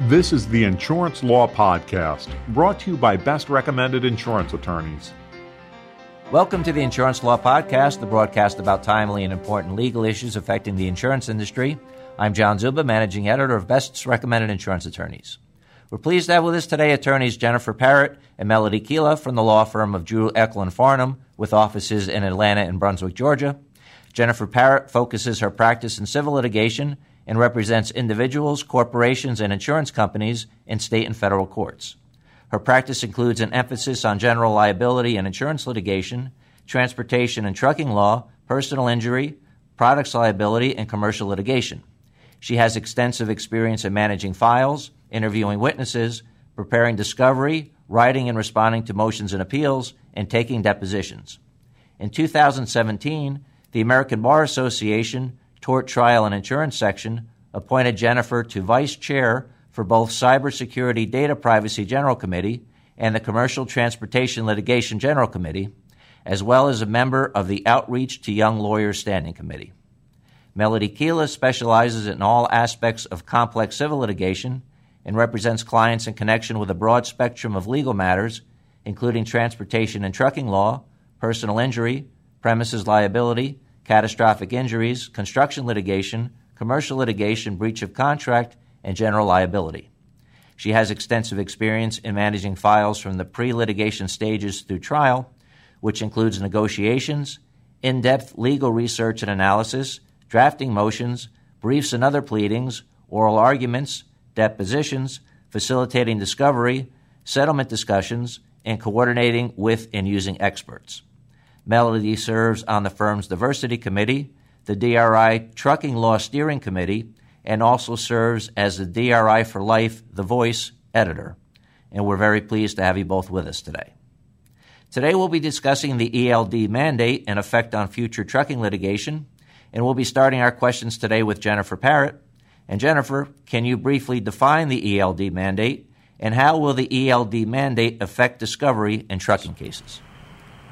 This is the Insurance Law Podcast, brought to you by Best Recommended Insurance Attorneys. Welcome to the Insurance Law Podcast, the broadcast about timely and important legal issues affecting the insurance industry. I'm John Czuba, managing editor of Best Recommended Insurance Attorneys. We're pleased to have with us today attorneys Jennifer Parrott and Melody Keela from the law firm of Drew Eckl & Farnham, with offices in Atlanta and Brunswick, Georgia. Jennifer Parrott focuses her practice in civil litigation and represents individuals, corporations, and insurance companies in state and federal courts. Her practice includes an emphasis on general liability and insurance litigation, transportation and trucking law, personal injury, products liability, and commercial litigation. She has extensive experience in managing files, interviewing witnesses, preparing discovery, writing and responding to motions and appeals, and taking depositions. In 2017, the American Bar Association Tort Trial and Insurance Section appointed Jennifer to vice chair for both Cybersecurity Data Privacy General Committee and the Commercial Transportation Litigation General Committee, as well as a member of the Outreach to Young Lawyers Standing Committee. Melody Keela specializes in all aspects of complex civil litigation and represents clients in connection with a broad spectrum of legal matters, including transportation and trucking law, personal injury, premises liability, catastrophic injuries, construction litigation, commercial litigation, breach of contract, and general liability. She has extensive experience in managing files from the pre litigation stages through trial, which includes negotiations, in depth legal research and analysis, drafting motions, briefs and other pleadings, oral arguments, depositions, facilitating discovery, settlement discussions, and coordinating with and using experts. Melody serves on the firm's Diversity Committee, the DRI Trucking Law Steering Committee, and also serves as the DRI for Life The Voice editor. And we're very pleased to have you both with us today. Today we'll be discussing the ELD mandate and effect on future trucking litigation, and we'll be starting our questions today with Jennifer Parrott. And Jennifer, can you briefly define the ELD mandate, and how will the ELD mandate affect discovery in trucking cases?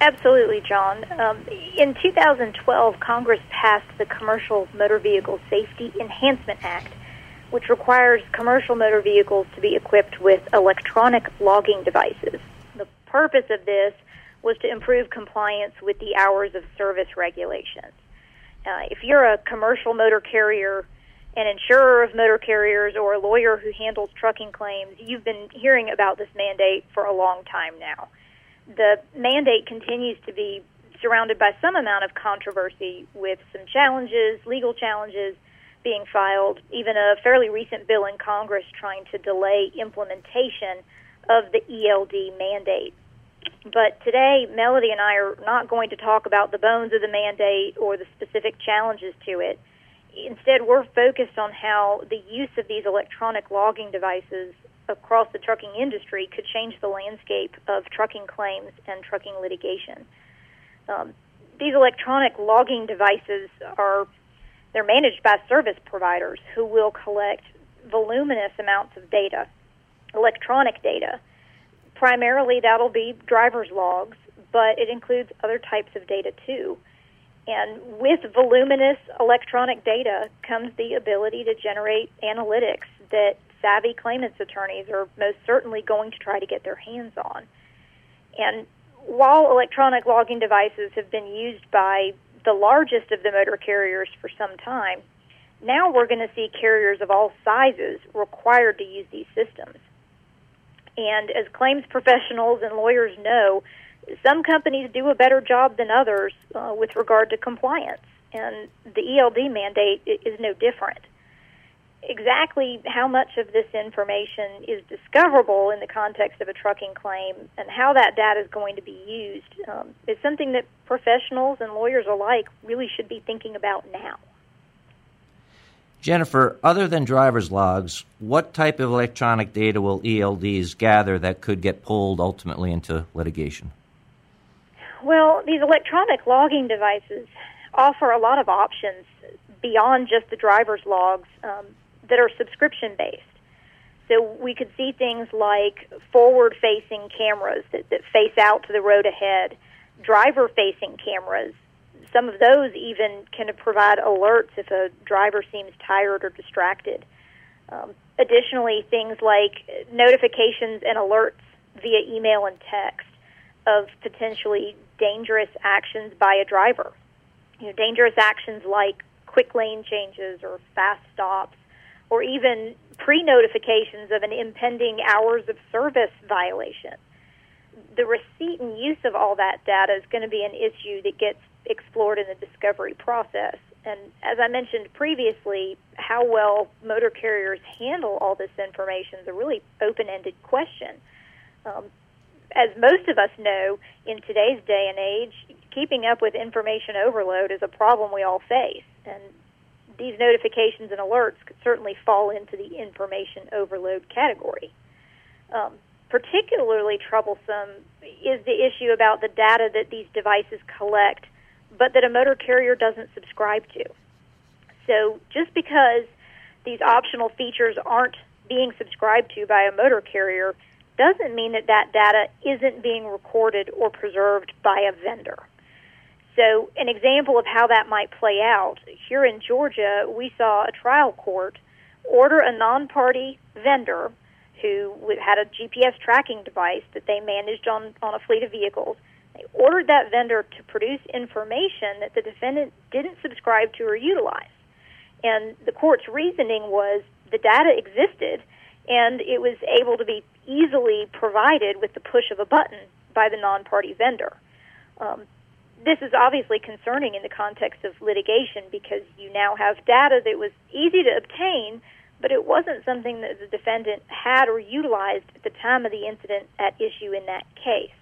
Absolutely, John. Um, in 2012, Congress passed the Commercial Motor Vehicle Safety Enhancement Act, which requires commercial motor vehicles to be equipped with electronic logging devices. The purpose of this was to improve compliance with the hours of service regulations. Uh, if you're a commercial motor carrier, an insurer of motor carriers, or a lawyer who handles trucking claims, you've been hearing about this mandate for a long time now the mandate continues to be surrounded by some amount of controversy with some challenges, legal challenges being filed, even a fairly recent bill in Congress trying to delay implementation of the ELD mandate. But today, Melody and I are not going to talk about the bones of the mandate or the specific challenges to it. Instead, we're focused on how the use of these electronic logging devices across the trucking industry could change the landscape of trucking claims and trucking litigation. Um, these electronic logging devices are they're managed by service providers who will collect voluminous amounts of data, electronic data. Primarily, that'll be driver's logs, but it includes other types of data too. And with voluminous electronic data comes the ability to generate analytics that savvy claimants attorneys are most certainly going to try to get their hands on. And while electronic logging devices have been used by the largest of the motor carriers for some time, now we're going to see carriers of all sizes required to use these systems. And as claims professionals and lawyers know, some companies do a better job than others uh, with regard to compliance, and the ELD mandate is no different exactly how much of this information is discoverable in the context of a trucking claim and how that data is going to be used um, is something that professionals and lawyers alike really should be thinking about now. Jennifer, other than driver's logs, what type of electronic data will ELDs gather that could get pulled ultimately into litigation? Well, these electronic logging devices offer a lot of options beyond just the driver's logs. Um, that are subscription based. So we could see things like forward facing cameras that, that face out to the road ahead, driver facing cameras. Some of those even can provide alerts if a driver seems tired or distracted. Um, additionally, things like notifications and alerts via email and text of potentially dangerous actions by a driver. You know, dangerous actions like quick lane changes or fast stops, or even pre notifications of an impending hours of service violation. The receipt and use of all that data is going to be an issue that gets explored in the discovery process. And as I mentioned previously, how well motor carriers handle all this information is a really open ended question. Um, as most of us know, in today's day and age, keeping up with information overload is a problem we all face. And these notifications and alerts could certainly fall into the information overload category. Um, particularly troublesome is the issue about the data that these devices collect, but that a motor carrier doesn't subscribe to. So just because these optional features aren't being subscribed to by a motor carrier doesn't mean that that data isn't being recorded or preserved by a vendor. So, an example of how that might play out here in Georgia, we saw a trial court order a non party vendor who had a GPS tracking device that they managed on, on a fleet of vehicles. They ordered that vendor to produce information that the defendant didn't subscribe to or utilize. And the court's reasoning was the data existed and it was able to be easily provided with the push of a button by the non party vendor. Um, this is obviously concerning in the context of litigation because you now have data that was easy to obtain, but it wasn't something that the defendant had or utilized at the time of the incident at issue in that case.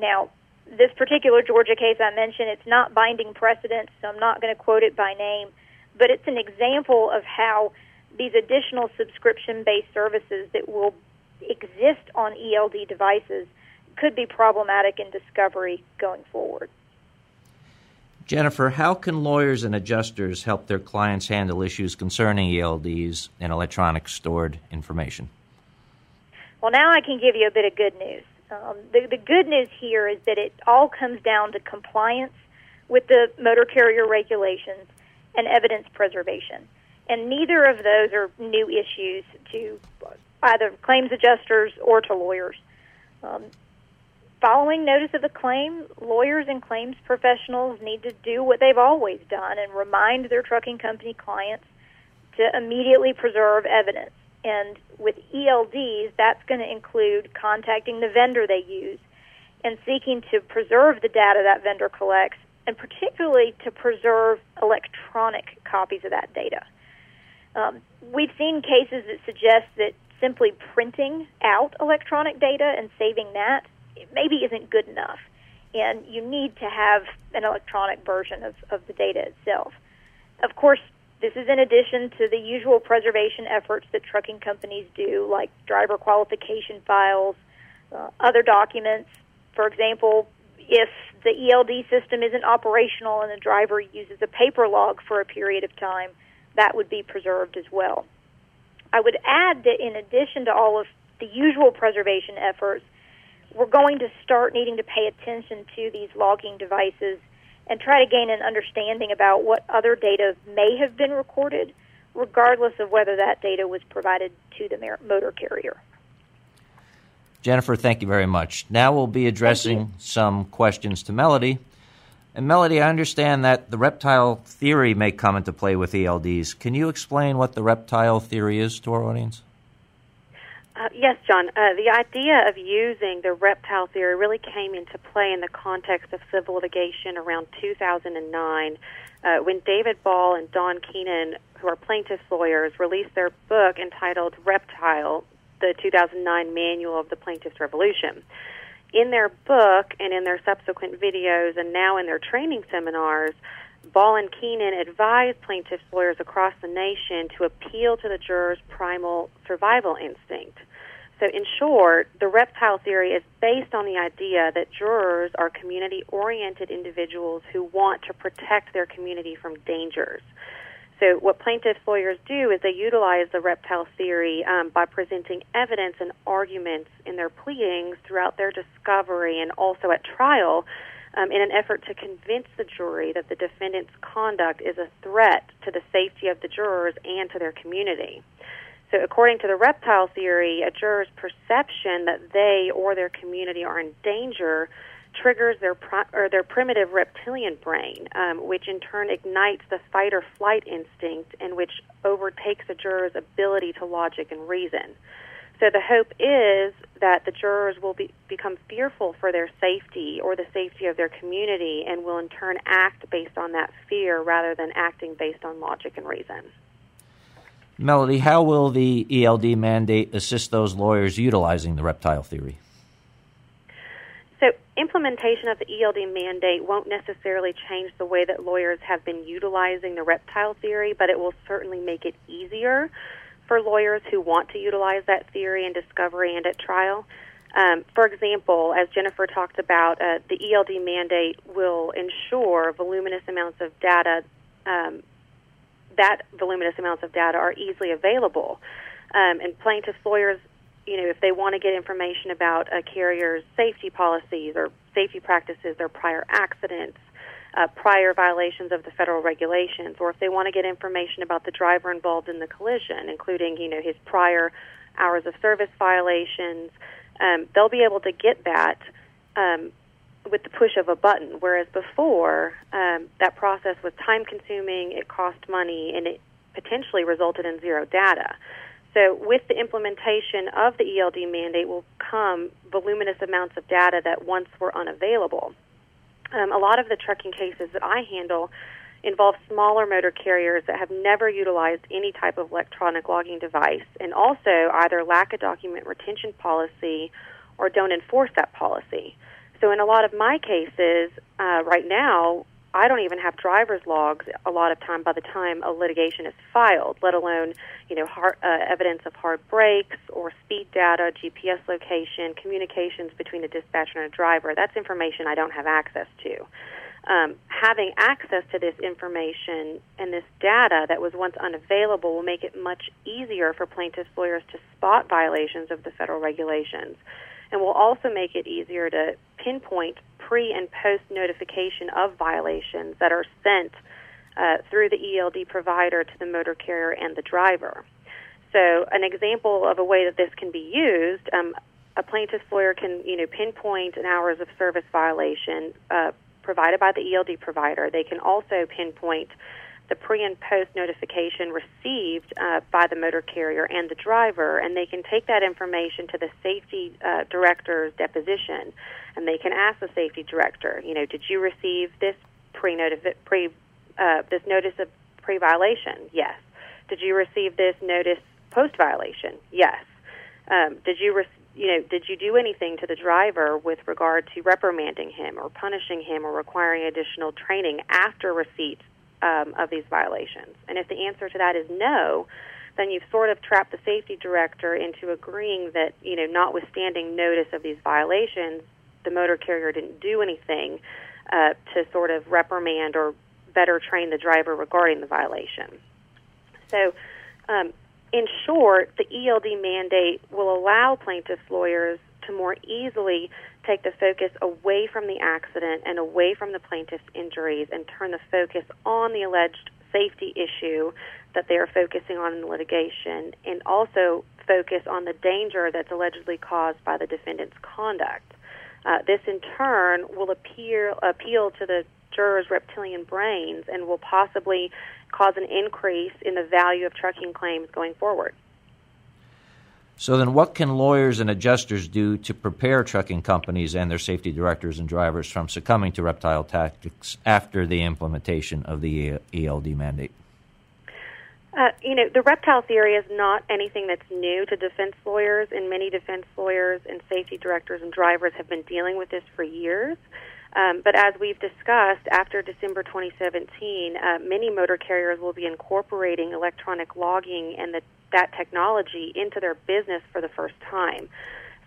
Now, this particular Georgia case I mentioned, it's not binding precedent, so I'm not going to quote it by name, but it's an example of how these additional subscription based services that will exist on ELD devices could be problematic in discovery going forward. Jennifer, how can lawyers and adjusters help their clients handle issues concerning ELDs and electronic stored information? Well, now I can give you a bit of good news. Um, the, the good news here is that it all comes down to compliance with the motor carrier regulations and evidence preservation. And neither of those are new issues to either claims adjusters or to lawyers. Um, Following notice of a claim, lawyers and claims professionals need to do what they've always done and remind their trucking company clients to immediately preserve evidence. And with ELDs, that's going to include contacting the vendor they use and seeking to preserve the data that vendor collects, and particularly to preserve electronic copies of that data. Um, we've seen cases that suggest that simply printing out electronic data and saving that maybe isn't good enough. And you need to have an electronic version of, of the data itself. Of course, this is in addition to the usual preservation efforts that trucking companies do, like driver qualification files, uh, other documents. For example, if the ELD system isn't operational and the driver uses a paper log for a period of time, that would be preserved as well. I would add that in addition to all of the usual preservation efforts, we're going to start needing to pay attention to these logging devices and try to gain an understanding about what other data may have been recorded, regardless of whether that data was provided to the motor carrier. Jennifer, thank you very much. Now we'll be addressing some questions to Melody. And Melody, I understand that the reptile theory may come into play with ELDs. Can you explain what the reptile theory is to our audience? Uh, yes, John. Uh, the idea of using the reptile theory really came into play in the context of civil litigation around 2009 uh, when David Ball and Don Keenan, who are plaintiffs' lawyers, released their book entitled Reptile, the 2009 Manual of the Plaintiff's Revolution. In their book and in their subsequent videos and now in their training seminars, Ball and Keenan advised plaintiffs' lawyers across the nation to appeal to the jurors' primal survival instinct. So, in short, the reptile theory is based on the idea that jurors are community oriented individuals who want to protect their community from dangers. So, what plaintiffs' lawyers do is they utilize the reptile theory um, by presenting evidence and arguments in their pleadings throughout their discovery and also at trial um, in an effort to convince the jury that the defendant's conduct is a threat to the safety of the jurors and to their community. So, according to the reptile theory, a juror's perception that they or their community are in danger triggers their pri- or their primitive reptilian brain, um, which in turn ignites the fight or flight instinct, and which overtakes a juror's ability to logic and reason. So the hope is that the jurors will be, become fearful for their safety or the safety of their community, and will in turn act based on that fear rather than acting based on logic and reason. Melody, how will the ELD mandate assist those lawyers utilizing the reptile theory? So, implementation of the ELD mandate won't necessarily change the way that lawyers have been utilizing the reptile theory, but it will certainly make it easier for lawyers who want to utilize that theory in discovery and at trial. Um, for example, as Jennifer talked about, uh, the ELD mandate will ensure voluminous amounts of data, um, that voluminous amounts of data are easily available. Um, and plaintiffs' lawyers you know, if they want to get information about a carrier's safety policies or safety practices, their prior accidents, uh, prior violations of the federal regulations, or if they want to get information about the driver involved in the collision, including, you know, his prior hours of service violations, um, they'll be able to get that um, with the push of a button. Whereas before, um, that process was time consuming, it cost money, and it potentially resulted in zero data. So, with the implementation of the ELD mandate will come voluminous amounts of data that once were unavailable. Um, a lot of the trucking cases that I handle involve smaller motor carriers that have never utilized any type of electronic logging device and also either lack a document retention policy or don't enforce that policy. So, in a lot of my cases, uh, right now, I don't even have driver's logs a lot of time by the time a litigation is filed, let alone you know hard, uh, evidence of hard brakes or speed data, GPS location, communications between a dispatcher and a driver. That's information I don't have access to. Um, having access to this information and this data that was once unavailable will make it much easier for plaintiffs' lawyers to spot violations of the federal regulations and will also make it easier to pinpoint pre and post notification of violations that are sent uh, through the ELD provider to the motor carrier and the driver. So, an example of a way that this can be used, um, a plaintiff's lawyer can, you know, pinpoint an hours of service violation uh, provided by the ELD provider. They can also pinpoint the pre and post notification received uh, by the motor carrier and the driver, and they can take that information to the safety uh, director's deposition, and they can ask the safety director, you know, did you receive this pre pre uh, this notice of pre violation? Yes. Did you receive this notice post violation? Yes. Um, did you re- you know, did you do anything to the driver with regard to reprimanding him or punishing him or requiring additional training after receipt um, of these violations? And if the answer to that is no, then you've sort of trapped the safety director into agreeing that, you know, notwithstanding notice of these violations, the motor carrier didn't do anything uh, to sort of reprimand or better train the driver regarding the violation. So, um, in short, the ELD mandate will allow plaintiffs' lawyers to more easily take the focus away from the accident and away from the plaintiff's injuries and turn the focus on the alleged safety issue that they are focusing on in the litigation and also focus on the danger that's allegedly caused by the defendant's conduct. Uh, this, in turn, will appear, appeal to the jurors' reptilian brains and will possibly cause an increase in the value of trucking claims going forward. So then, what can lawyers and adjusters do to prepare trucking companies and their safety directors and drivers from succumbing to reptile tactics after the implementation of the ELD mandate? Uh, you know, the reptile theory is not anything that's new to defense lawyers, and many defense lawyers and safety directors and drivers have been dealing with this for years. Um, but as we've discussed, after December 2017, uh, many motor carriers will be incorporating electronic logging and the that technology into their business for the first time.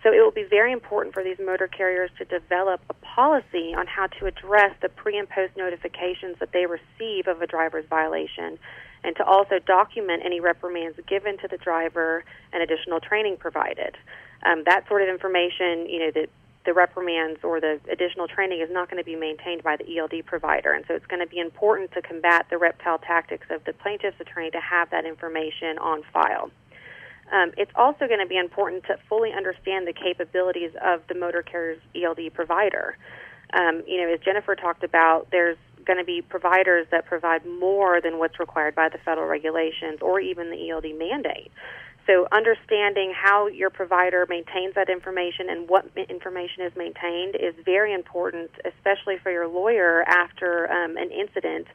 So it will be very important for these motor carriers to develop a policy on how to address the pre and post notifications that they receive of a driver's violation and to also document any reprimands given to the driver and additional training provided. Um, that sort of information, you know, that the reprimands or the additional training is not going to be maintained by the ELD provider. And so it's going to be important to combat the reptile tactics of the plaintiff's attorney to have that information on file. Um, it's also going to be important to fully understand the capabilities of the motor carrier's ELD provider. Um, you know, as Jennifer talked about, there's going to be providers that provide more than what's required by the federal regulations or even the ELD mandate. So, understanding how your provider maintains that information and what information is maintained is very important, especially for your lawyer after um, an incident.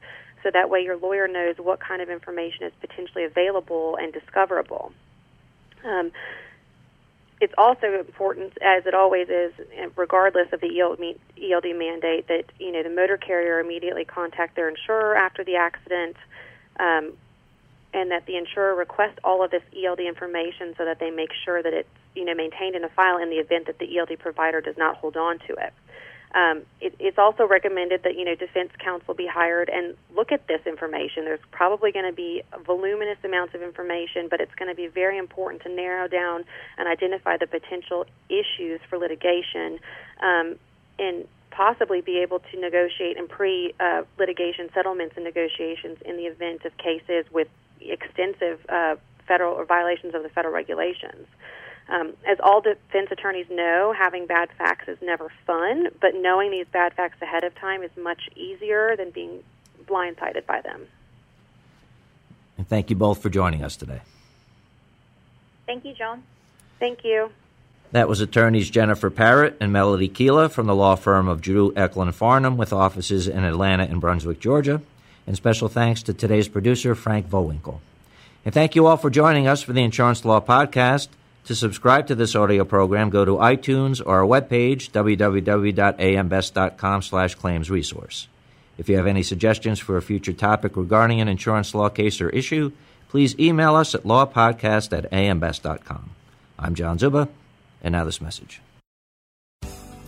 So that way, your lawyer knows what kind of information is potentially available and discoverable. Um, it's also important, as it always is, regardless of the ELD mandate, that you know the motor carrier immediately contact their insurer after the accident, um, and that the insurer request all of this ELD information so that they make sure that it's you know maintained in a file in the event that the ELD provider does not hold on to it. Um, it, it's also recommended that you know defense counsel be hired and look at this information. There's probably going to be voluminous amounts of information, but it's going to be very important to narrow down and identify the potential issues for litigation, um, and possibly be able to negotiate and pre-litigation uh, settlements and negotiations in the event of cases with extensive uh, federal or violations of the federal regulations. Um, as all defense attorneys know, having bad facts is never fun, but knowing these bad facts ahead of time is much easier than being blindsided by them. And thank you both for joining us today. Thank you, John. Thank you. That was attorneys Jennifer Parrott and Melody Keela from the law firm of Drew Eckl & Farnham with offices in Atlanta and Brunswick, Georgia. And special thanks to today's producer, Frank Vowinkle. And thank you all for joining us for the Insurance Law Podcast. To subscribe to this audio program, go to iTunes or our webpage, www.ambest.com slash claims resource. If you have any suggestions for a future topic regarding an insurance law case or issue, please email us at lawpodcast at ambest.com. I'm John Czuba, and now this message.